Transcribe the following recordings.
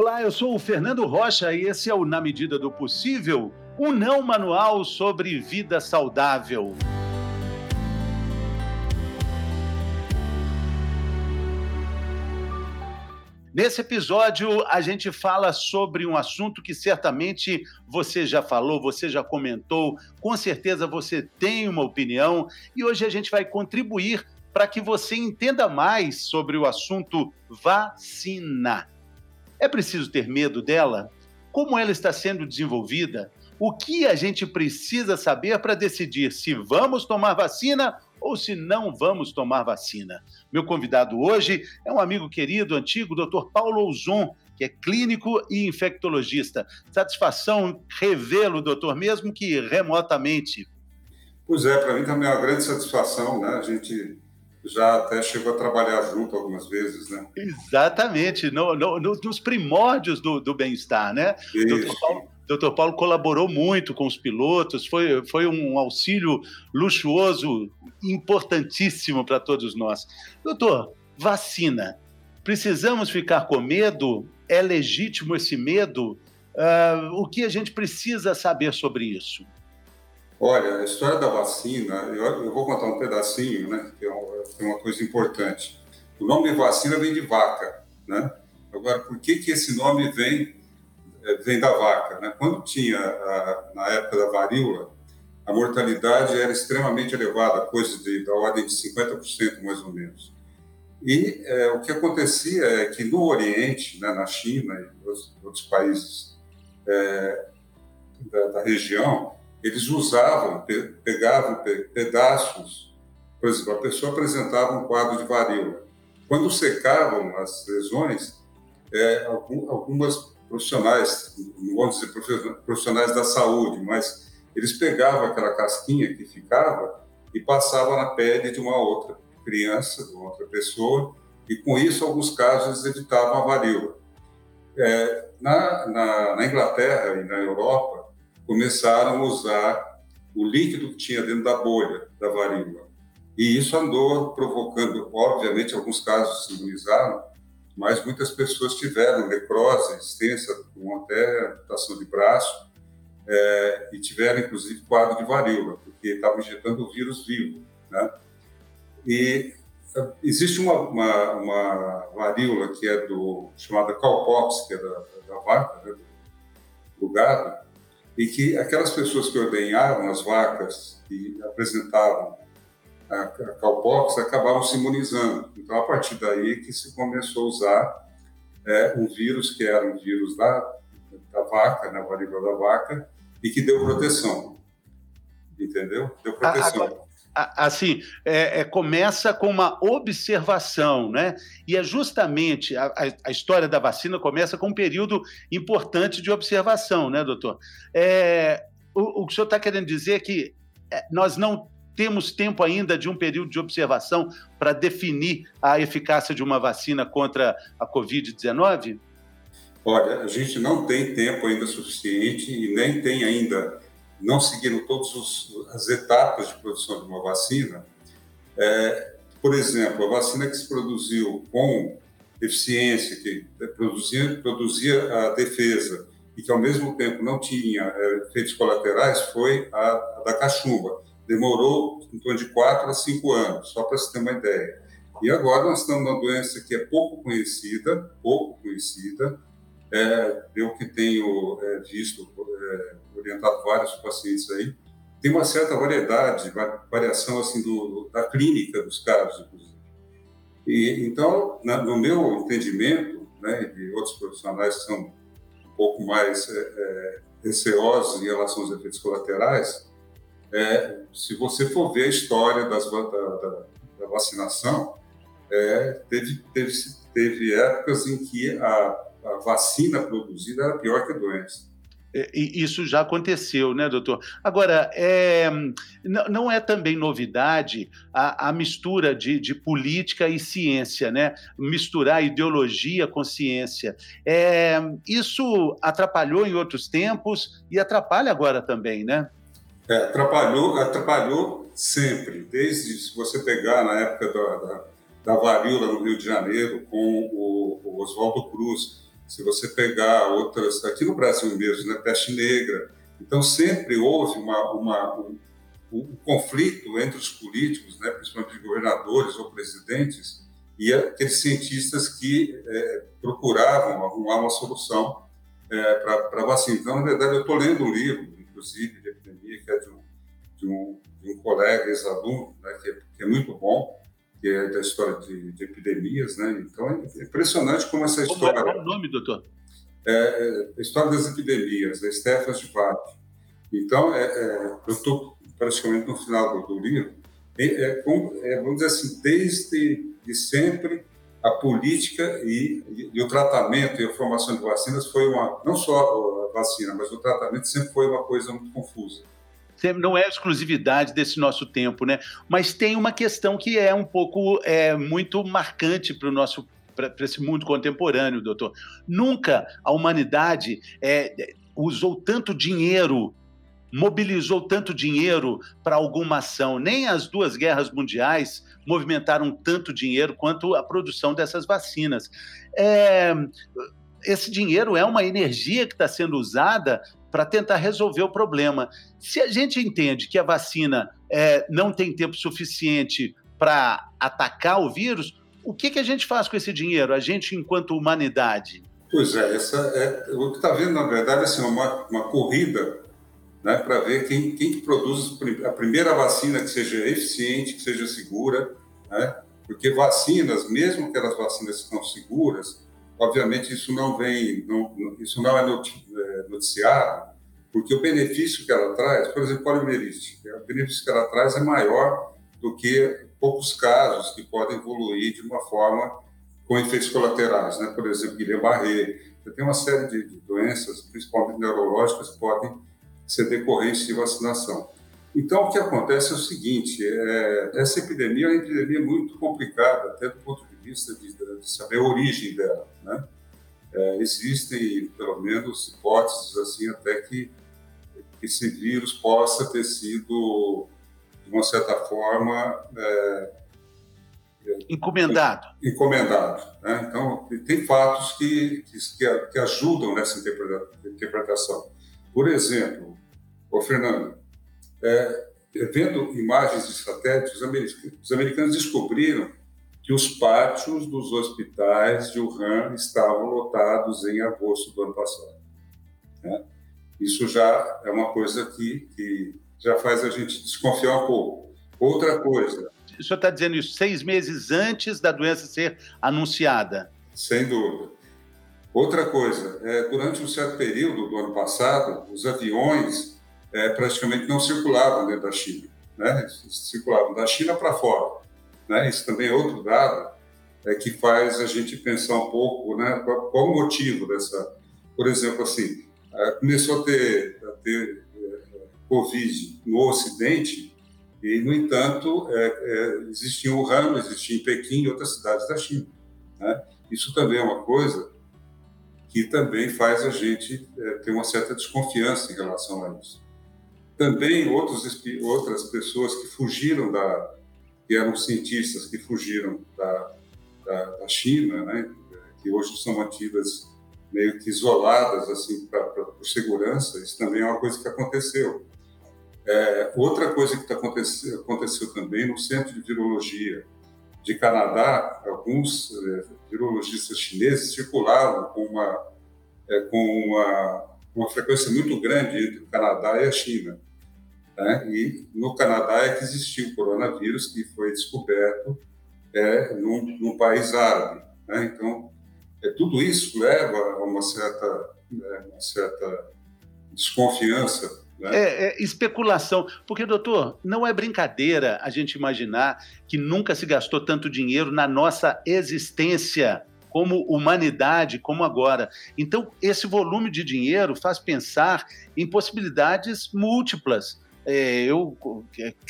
Olá, eu sou o Fernando Rocha e esse é o Na Medida do Possível, um não manual sobre vida saudável. Nesse episódio, a gente fala sobre um assunto que certamente você já falou, você já comentou, com certeza você tem uma opinião, e hoje a gente vai contribuir para que você entenda mais sobre o assunto vacina. É preciso ter medo dela? Como ela está sendo desenvolvida? O que a gente precisa saber para decidir se vamos tomar vacina ou se não vamos tomar vacina? Meu convidado hoje é um amigo querido, antigo, Dr. Paulo Ouzon, que é clínico e infectologista. Satisfação revê-lo, doutor, mesmo que remotamente. Pois é, para mim também é uma grande satisfação, né? A gente já até chegou a trabalhar junto algumas vezes, né? Exatamente, no, no, nos primórdios do, do bem-estar, né? Paulo, Doutor Paulo colaborou muito com os pilotos, foi, foi um auxílio luxuoso, importantíssimo para todos nós. Doutor, vacina. Precisamos ficar com medo? É legítimo esse medo? Uh, o que a gente precisa saber sobre isso? Olha, a história da vacina, eu, eu vou contar um pedacinho, né? Que é uma, é uma coisa importante. O nome vacina vem de vaca, né? Agora, por que que esse nome vem é, vem da vaca? Né? Quando tinha a, na época da varíola, a mortalidade era extremamente elevada, coisa de, da ordem de 50% mais ou menos. E é, o que acontecia é que no Oriente, né, na China e outros, outros países é, da, da região, eles usavam, pegavam pedaços, por exemplo, a pessoa apresentava um quadro de varíola. Quando secavam as lesões, é, algumas profissionais, não vamos dizer profissionais da saúde, mas eles pegavam aquela casquinha que ficava e passavam na pele de uma outra criança, de uma outra pessoa, e com isso, alguns casos, eles evitavam a varíola. É, na, na, na Inglaterra e na Europa, começaram a usar o líquido que tinha dentro da bolha da varíola. E isso andou provocando, obviamente, alguns casos se imunizaram, mas muitas pessoas tiveram necrose extensa, com até amputação de braço, é, e tiveram, inclusive, quadro de varíola, porque estavam injetando o vírus vivo. Né? E é, existe uma, uma, uma, varíola que é do chamada cowpox, que é da, da vaca, né, do gado, e que aquelas pessoas que ordenhavam as vacas e apresentavam a, a cowpox acabavam se imunizando. Então, a partir daí que se começou a usar é, um vírus que era um vírus da, da vaca, na varíola da vaca, e que deu proteção. Entendeu? Deu proteção. Agora, assim, é, é, começa com uma observação, né? E é justamente a, a, história da vacina começa com um período importante de observação, né, doutor? É, o, o, que o senhor está querendo dizer é que é, nós não temos tempo ainda de um período de observação para definir a eficácia de uma vacina contra a Covid-19? Olha, a gente não tem tempo ainda suficiente e nem tem ainda não seguindo todas as etapas de produção de uma vacina, é, por exemplo, a vacina que se produziu com eficiência, que produzia, produzia a defesa e que ao mesmo tempo não tinha é, efeitos colaterais, foi a, a, da cachumba. Demorou em torno de 4 a 5 anos, só para se ter uma ideia. E agora nós estamos numa doença que é pouco conhecida, pouco conhecida, é, eu que tenho é, visto, é, orientado vários pacientes aí, tem uma certa variedade, variação assim do, da clínica dos casos, inclusive. E, então, na, no meu entendimento, né, de outros profissionais que são um pouco mais é, é, receosos em relação aos efeitos colaterais, é, se você for ver a história das, da, da, da vacinação, é, teve, teve, teve épocas em que a a vacina produzida era pior que a doença. É, isso já aconteceu, né, doutor? Agora, é, não é também novidade a, a mistura de, de, política e ciência, né? Misturar ideologia com ciência. É, isso atrapalhou em outros tempos e atrapalha agora também, né? É, atrapalhou, atrapalhou sempre. Desde se você pegar na época da, da, da varíola no Rio de Janeiro com o, o Oswaldo Cruz, Se você pegar outras, aqui no Brasil mesmo, né, peste negra. Então, sempre houve uma, uma um, um, conflito entre os políticos, né, principalmente governadores ou presidentes, e aqueles cientistas que é, procuravam arrumar uma solução é, para a vacina. Então, na verdade, eu estou lendo um livro, inclusive, de epidemia, que é de um, de um, de um colega ex-aluno, né, que, é, que, é, muito bom, que é da história de, de esepidemias. Né? Então, é impressionante como essa história... Qual é o nome, doutor? É, é, a História das Epidemias, da Stefan Schwab. Então, é, é, eu estou praticamente no final do, livro, é, vamos dizer assim, desde de sempre a política e, e, e, o tratamento e a formação de vacinas foi uma não só a vacina, mas o tratamento sempre foi uma coisa muito confusa. Não é exclusividade desse nosso tempo, né? Mas tem uma questão que é um pouco é, muito marcante para o nosso para esse mundo contemporâneo, doutor. Nunca a humanidade é, usou tanto dinheiro mobilizou tanto dinheiro para alguma ação. Nem as duas guerras mundiais movimentaram tanto dinheiro quanto a produção dessas vacinas. É, esse dinheiro é uma energia que está sendo usada para tentar resolver o problema. Se a gente entende que a vacina é, não tem tempo suficiente para atacar o vírus, o que, que a gente faz com esse dinheiro, a gente enquanto humanidade? Pois é, essa é o que está vendo, na verdade, assim, uma, uma corrida né, para ver quem, quem produz a primeira vacina que seja eficiente, que seja segura, né? porque vacinas, mesmo aquelas vacinas que são seguras, obviamente isso não vem, não, isso não é, é noticiado, porque o benefício que ela traz, por exemplo, poliomielite, o benefício que ela traz é maior do que poucos casos que podem evoluir de uma forma com efeitos colaterais, né? Por exemplo, Guillain-Barré. Tem uma série de, doenças, principalmente neurológicas, que podem ser decorrente de vacinação. Então, o que acontece é o seguinte: é, essa epidemia é uma epidemia muito complicada, até do ponto de vista de, de saber a origem dela. Né? É, existem, pelo menos, hipóteses assim, até que, esse vírus possa ter sido, de uma certa forma, é, encomendado. Encomendado. Né? Então, tem fatos que, que, que ajudam nessa interpretação. Por exemplo, Ô, Fernando, é, vendo imagens de satélites, os americanos, os americanos descobriram que os pátios dos hospitais de Wuhan estavam lotados em agosto do ano passado. Né? Isso já é uma coisa que, que já faz a gente desconfiar um pouco. Outra coisa. O senhor está dizendo isso seis meses antes da doença ser anunciada? Sem dúvida. Outra coisa, é, durante um certo período do ano passado, os aviões é, praticamente não circulavam dentro da China, né? circulavam da China para fora. Né? Isso também é outro dado é, que faz a gente pensar um pouco né, qual, qual o motivo dessa. Por exemplo, assim, é, começou a ter, a ter é, Covid no Ocidente e, no entanto, é, é, existia em Wuhan, existia em Pequim e outras cidades da China. Né? Isso também é uma coisa que também faz a gente é, ter uma certa desconfiança em relação a isso. Também outros, outras pessoas que fugiram da, que eram cientistas que fugiram da, da, da China, né, que hoje são mantidas meio que isoladas assim pra, pra, por segurança, isso também é uma coisa que aconteceu. É, outra coisa que tá aconteceu, aconteceu também no Centro de Virologia de Canadá, alguns é, virologistas chineses circulavam com uma, é, com uma, uma frequência muito grande entre o Canadá e a China. Né? E no Canadá é que existiu o coronavírus, que foi descoberto é, num, num país árabe. Né? Então, é, tudo isso leva a uma certa, né, uma certa desconfiança. Né? É, é, especulação. Porque, doutor, não é brincadeira a gente imaginar que nunca se gastou tanto dinheiro na nossa existência como humanidade, como agora. Então, esse volume de dinheiro faz pensar em possibilidades múltiplas eu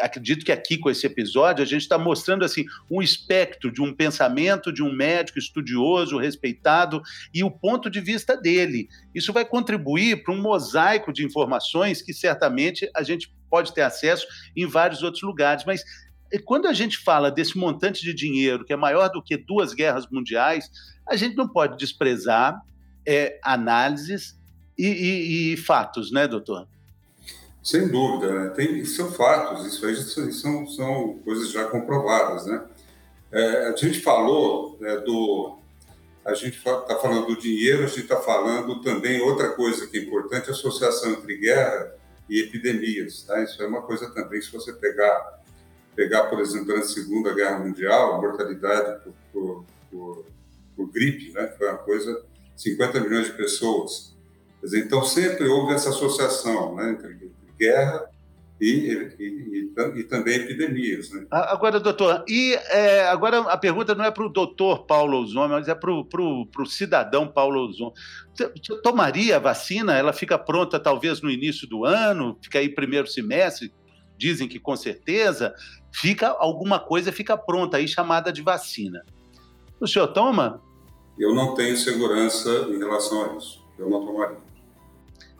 acredito que aqui com esse episódio a gente está mostrando assim um espectro de um pensamento de um médico estudioso, respeitado e o ponto de vista dele. Isso vai contribuir para um mosaico de informações que certamente a gente pode ter acesso em vários outros lugares, mas quando a gente fala desse montante de dinheiro que é maior do que duas guerras mundiais, a gente não pode desprezar é análises e, e, e fatos, né, doutor? Sem dúvida, né? Tem, são fatos, isso aí são, são coisas já comprovadas, né? É, a gente falou né, do... A gente está falando do dinheiro, a gente está falando também outra coisa que é importante, a associação entre guerra e epidemias, tá? Isso é uma coisa também, se você pegar, pegar por exemplo, na Segunda Guerra Mundial, a mortalidade por, por, por, por gripe, né? Foi uma coisa, 50 milhões de pessoas. Dizer, então, sempre houve essa associação né, entre guerra e, e, e, e, também epidemias. Né? Agora, doutor, e é, agora a pergunta não é para o doutor Paulo Ozon, mas é para o cidadão Paulo Ozon. Tomaria a vacina? Ela fica pronta talvez no início do ano, fica aí primeiro semestre, dizem que com certeza, fica alguma coisa fica pronta aí chamada de vacina. O senhor toma? Eu não tenho segurança em relação a isso. Eu não tomaria.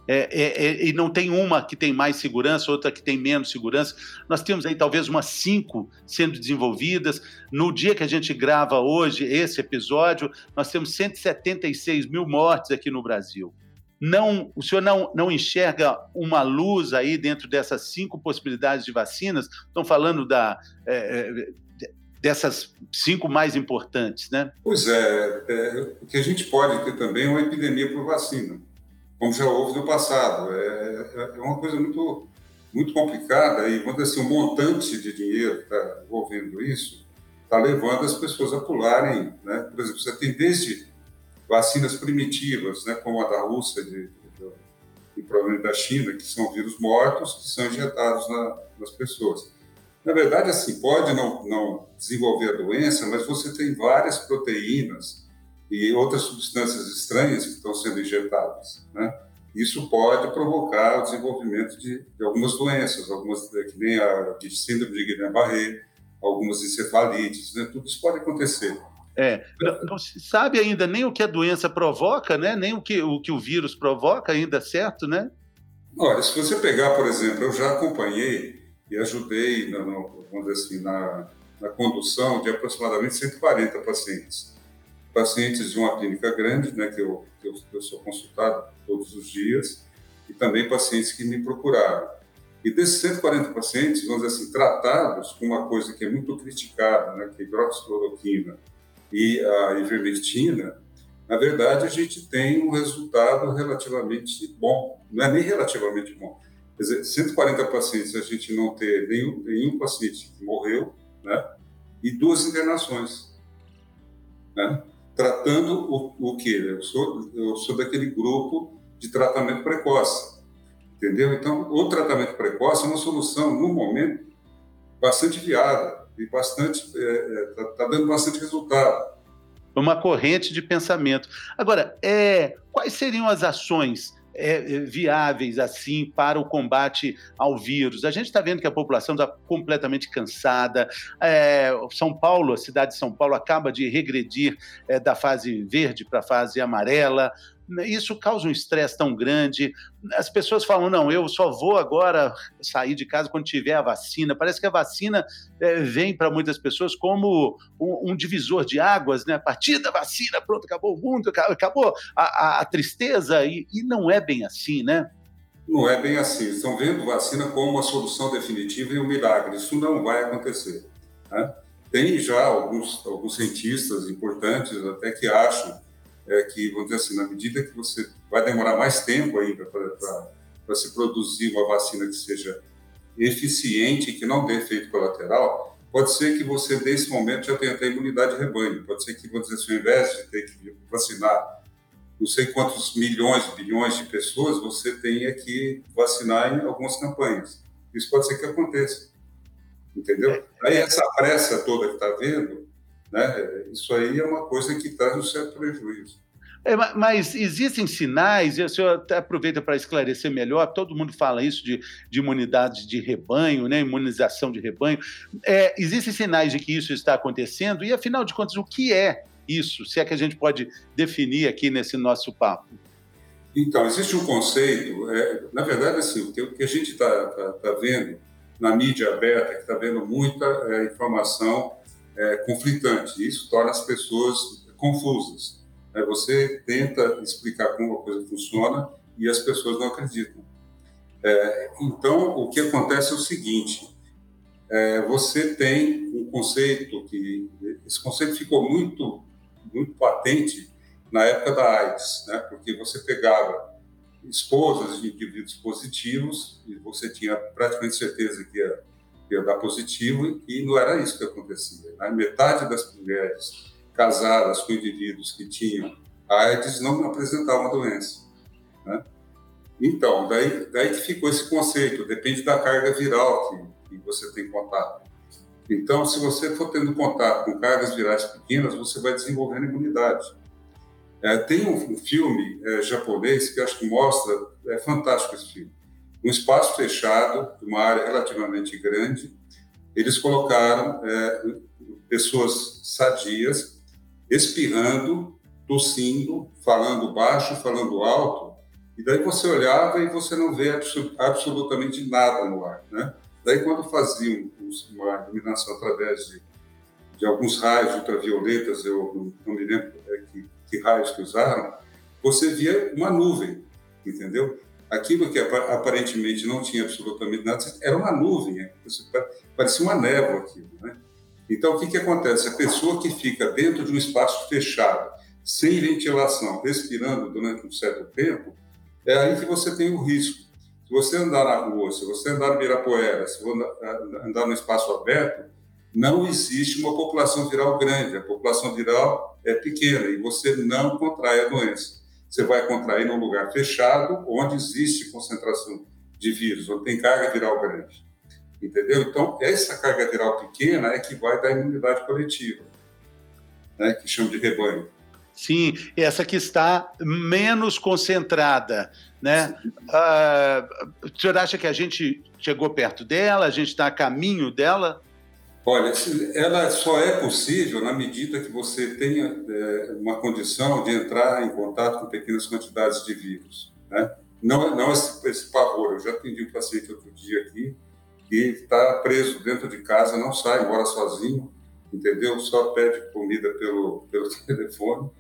É, é, é, e não tem uma que tem mais segurança, outra que tem menos segurança. Nós temos aí talvez umas cinco sendo desenvolvidas. No dia que a gente grava hoje esse episódio, nós temos 176 mil mortes aqui no Brasil. Não, o senhor não, não enxerga uma luz aí dentro dessas cinco possibilidades de vacinas? Estão falando da, é, é dessas cinco mais importantes, né? Pois é, é, o que a gente pode ter também é uma epidemia por vacina como já houve no passado. É, é, é uma coisa muito, muito complicada e, quando assim, o montante de dinheiro que está envolvendo isso está levando as pessoas a pularem. Né? Por exemplo, você tem desde vacinas primitivas, né, como a da Rússia de, e provavelmente da China, que são vírus mortos que são injetados na, nas pessoas. Na verdade, assim, pode não, não desenvolver a doença, mas você tem várias proteínas e outras substâncias estranhas que estão sendo injetadas, né? Isso pode provocar o desenvolvimento de, de algumas doenças, algumas que nem a de síndrome de Guillain-Barré, algumas encefalites, né? Tudo isso pode acontecer. É, não, se sabe ainda nem o que a doença provoca, né? Nem o que o, que o vírus provoca ainda, certo, né? Olha, se você pegar, por exemplo, eu já acompanhei e ajudei, na, vamos dizer assim, na, na condução de aproximadamente 140 pacientes pacientes de uma clínica grande, né, que eu, que eu, eu sou consultado todos os dias, e também pacientes que me procuraram. E desses 140 pacientes, vamos dizer assim, tratados com uma coisa que é muito criticada, né, que é hidroxicloroquina e a ivermectina, na verdade, a gente tem um resultado relativamente bom. Não é nem relativamente bom. Quer dizer, 140 pacientes, a gente não ter nenhum, nenhum paciente que morreu, né? E duas internações, né? Tratando o, o que? Eu sou, eu sou daquele grupo de tratamento precoce, entendeu? Então, o tratamento precoce é uma solução, no momento, bastante viável e bastante está é, é, tá dando bastante resultado. Uma corrente de pensamento. Agora, é, quais seriam as ações é, é, viáveis assim para o combate ao vírus. A gente está vendo que a população está completamente cansada. É, São Paulo, a cidade de São Paulo, acaba de regredir é, da fase verde para a fase amarela. Isso causa um estresse tão grande. As pessoas falam: não, eu só vou agora sair de casa quando tiver a vacina. Parece que a vacina é, vem para muitas pessoas como um, um, divisor de águas, né? A partir da vacina, pronto, acabou o mundo, acabou a, a, a tristeza. E, e não é bem assim, né? Não é bem assim. Estão vendo vacina como uma solução definitiva e um milagre. Isso não vai acontecer. Né? Tem já alguns, alguns cientistas importantes até que acham é que, vamos dizer assim, na medida que você vai demorar mais tempo ainda para se produzir uma vacina que seja eficiente e que não dê efeito colateral, pode ser que você, nesse momento, já tenha até imunidade de rebanho. Pode ser que, vamos dizer assim, ao invés de ter que vacinar não sei quantos milhões, bilhões de pessoas, você tenha que vacinar em algumas campanhas. Isso pode ser que aconteça. Entendeu? Aí essa pressa toda que está vendo, né? Isso aí é uma coisa que traz um certo prejuízo. É, mas existem sinais, e o senhor até aproveita para esclarecer melhor, todo mundo fala isso de, de imunidade de rebanho, né, imunização de rebanho. É, existem sinais de que isso está acontecendo, e afinal de contas, o que é isso? Se é que a gente pode definir aqui nesse nosso papo. Então, existe um conceito, é, na verdade, assim, o que, a gente está tá, tá vendo na mídia aberta, que está vendo muita é, informação é, conflitante. Isso torna as pessoas confusas. Né? Você tenta explicar como uma coisa funciona e as pessoas não acreditam. É, então, o que acontece é o seguinte: é, você tem um conceito que esse conceito ficou muito muito patente na época da AIDS, né? Porque você pegava esposas de indivíduos positivos e você tinha praticamente certeza que ia, ia dar positivo e não era isso que acontecia. Né? Metade das mulheres casadas com indivíduos que tinham AIDS não apresentavam a doença. Né? Então, daí, daí que ficou esse conceito, depende da carga viral que, que você tem contato. Então, se você for tendo contato com cargas virais pequenas, você vai desenvolvendo imunidade. É, tem um, um filme é, japonês que acho que mostra, é fantástico esse filme. Um espaço fechado, uma área relativamente grande, eles colocaram é, pessoas sadias espirrando, tossindo, falando baixo, falando alto, e daí você olhava e você não vê absolutamente nada no ar, né? Daí quando faziam uma iluminação através de, de alguns raios ultravioletas, eu não me lembro é, que que raios que usaram, você via uma nuvem, entendeu? Aquilo que aparentemente não tinha absolutamente nada, era uma nuvem, né? parecia uma névoa aquilo, né? Então, o que, que acontece? A pessoa que fica dentro de um espaço fechado, sem ventilação, respirando durante um certo tempo, é aí que você tem o risco. Se você andar na rua, se você andar no Ibirapuera, se você andar no espaço aberto, não existe uma população viral grande. A população viral é pequena e você não contrai a doença. Você vai contrair num lugar fechado, onde existe concentração de vírus, onde tem carga viral grande. Entendeu? Então, essa carga viral pequena é que vai dar imunidade coletiva, né, que chama de rebanho. Sim, essa que está menos concentrada, né? Uh, o senhor acha que a gente chegou perto dela, a gente está a caminho dela? Olha, ela só é possível na medida que você tenha é, uma condição de entrar em contato com pequenas quantidades de vírus. Né? Não, não esse, esse pavor. Eu já atendi um paciente outro dia aqui que está preso dentro de casa, não sai, mora sozinho, entendeu? Só pede comida pelo, pelo telefone,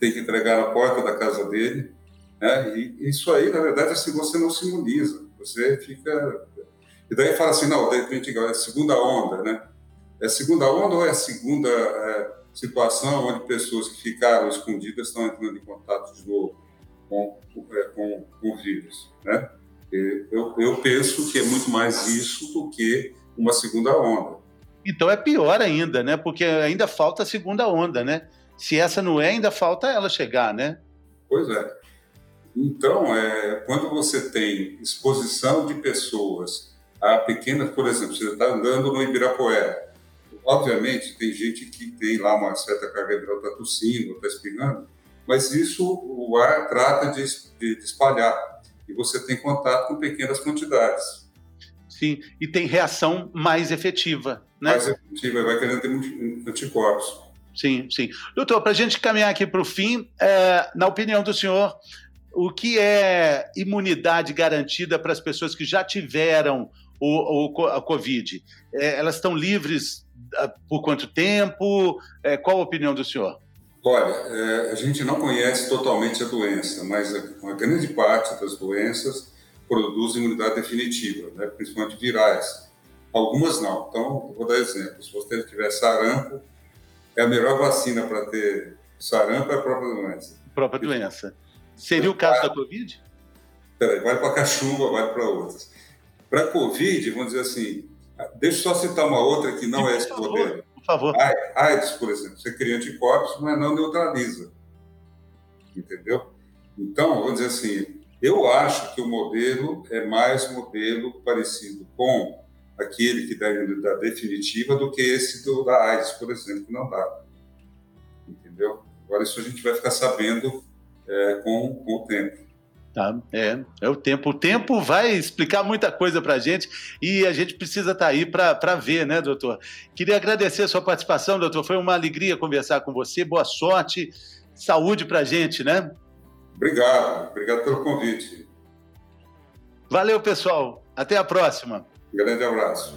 tem que entregar na porta da casa dele. Né? E isso aí, na verdade, assim, você não se imuniza. Você fica. E daí fala assim: não, de repente é a segunda onda, né? É a segunda onda ou é a segunda é, situação onde pessoas que ficaram escondidas estão entrando em contato de novo com, é, com, com o vírus? Né? Eu, eu penso que é muito mais isso do que uma segunda onda. Então é pior ainda, né? Porque ainda falta a segunda onda, né? Se essa não é, ainda falta ela chegar, né? Pois é. Então, é, quando você tem exposição de pessoas a pequenas, por exemplo, você está andando no Ibirapuera, Obviamente, tem gente que tem lá uma certa carga viral, está tossindo, está espirrando, mas isso o ar trata de, de, de espalhar e você tem contato com pequenas quantidades. Sim, e tem reação mais efetiva, né? Mais efetiva, vai querendo ter anticorpos. Sim, sim. Doutor, para a gente caminhar aqui para o fim, é, na opinião do senhor, o que é imunidade garantida para as pessoas que já tiveram o, o a Covid? É, elas estão livres por quanto tempo? É, qual a opinião do senhor? Olha, é, a gente não conhece totalmente a doença, mas uma grande parte das doenças produz imunidade definitiva, né, principalmente virais. Algumas não. Então, vou dar exemplo. Se você tiver sarampo, é a melhor vacina para ter sarampo é a própria doença. A própria doença. Seria o caso da Covid? Peraí, vai para cachumba, vai para outras. Para Covid, vamos dizer assim, Deixa eu só citar uma outra que não é esse modelo. Por favor. AIDS, por exemplo. Você cria anticorpos, mas não neutraliza. Entendeu? Então, vamos dizer assim, eu acho que o modelo é mais modelo parecido com aquele que dá imunidade definitiva do que esse do, da AIDS, por exemplo, que não dá. Entendeu? Agora, isso a gente vai ficar sabendo é, com, com o tempo. Tá, é, é o tempo. O tempo vai explicar muita coisa para a gente e a gente precisa estar tá aí para ver, né, doutor? Queria agradecer a sua participação, doutor. Foi uma alegria conversar com você. Boa sorte, saúde para a gente, né? Obrigado, obrigado pelo convite. Valeu, pessoal. Até a próxima. Um grande abraço.